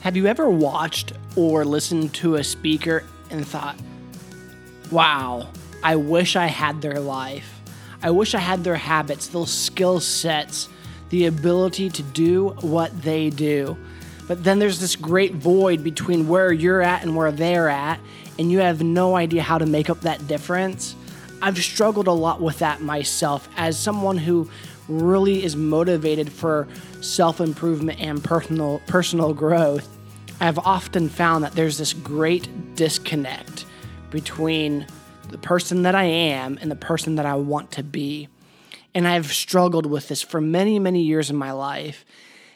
Have you ever watched or listened to a speaker and thought, wow, I wish I had their life? I wish I had their habits, those skill sets, the ability to do what they do. But then there's this great void between where you're at and where they're at, and you have no idea how to make up that difference. I've struggled a lot with that myself as someone who really is motivated for self improvement and personal personal growth. I've often found that there's this great disconnect between the person that I am and the person that I want to be. And I've struggled with this for many, many years in my life.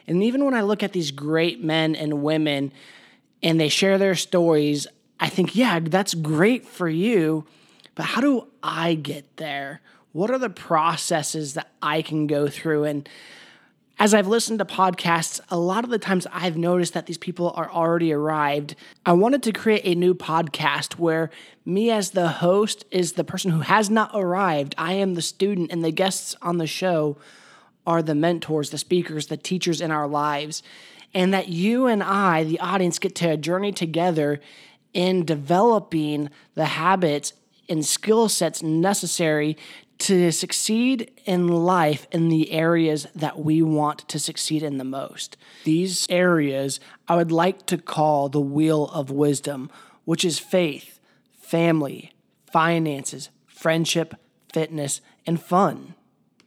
And even when I look at these great men and women and they share their stories, I think, yeah, that's great for you. But how do I get there? What are the processes that I can go through? And as I've listened to podcasts, a lot of the times I've noticed that these people are already arrived. I wanted to create a new podcast where me, as the host, is the person who has not arrived. I am the student, and the guests on the show are the mentors, the speakers, the teachers in our lives. And that you and I, the audience, get to journey together in developing the habits and skill sets necessary to succeed in life in the areas that we want to succeed in the most. These areas I would like to call the wheel of wisdom, which is faith, family, finances, friendship, fitness, and fun.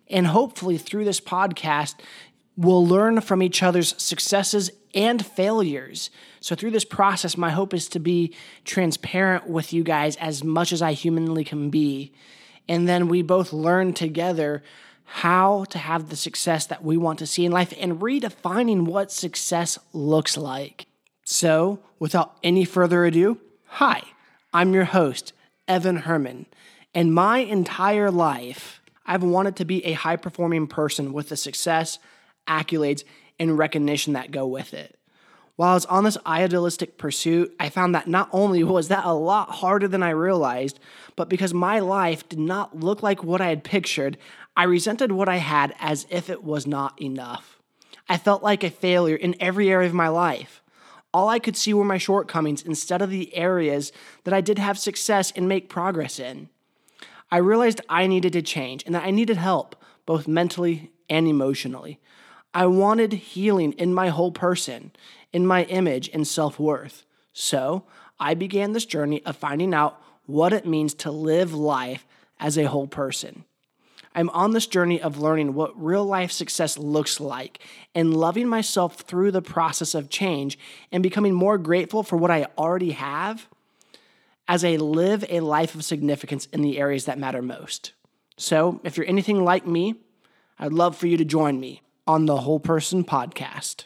And hopefully, through this podcast, we'll learn from each other's successes and failures. So, through this process, my hope is to be transparent with you guys as much as I humanly can be and then we both learn together how to have the success that we want to see in life and redefining what success looks like. So, without any further ado, hi, I'm your host, Evan Herman, and my entire life, I've wanted to be a high performing person with the success, accolades, and recognition that go with it. While I was on this idealistic pursuit, I found that not only was that a lot harder than I realized, but because my life did not look like what I had pictured, I resented what I had as if it was not enough. I felt like a failure in every area of my life. All I could see were my shortcomings instead of the areas that I did have success and make progress in. I realized I needed to change and that I needed help, both mentally and emotionally. I wanted healing in my whole person, in my image and self worth. So I began this journey of finding out what it means to live life as a whole person. I'm on this journey of learning what real life success looks like and loving myself through the process of change and becoming more grateful for what I already have as I live a life of significance in the areas that matter most. So, if you're anything like me, I'd love for you to join me on the Whole Person Podcast.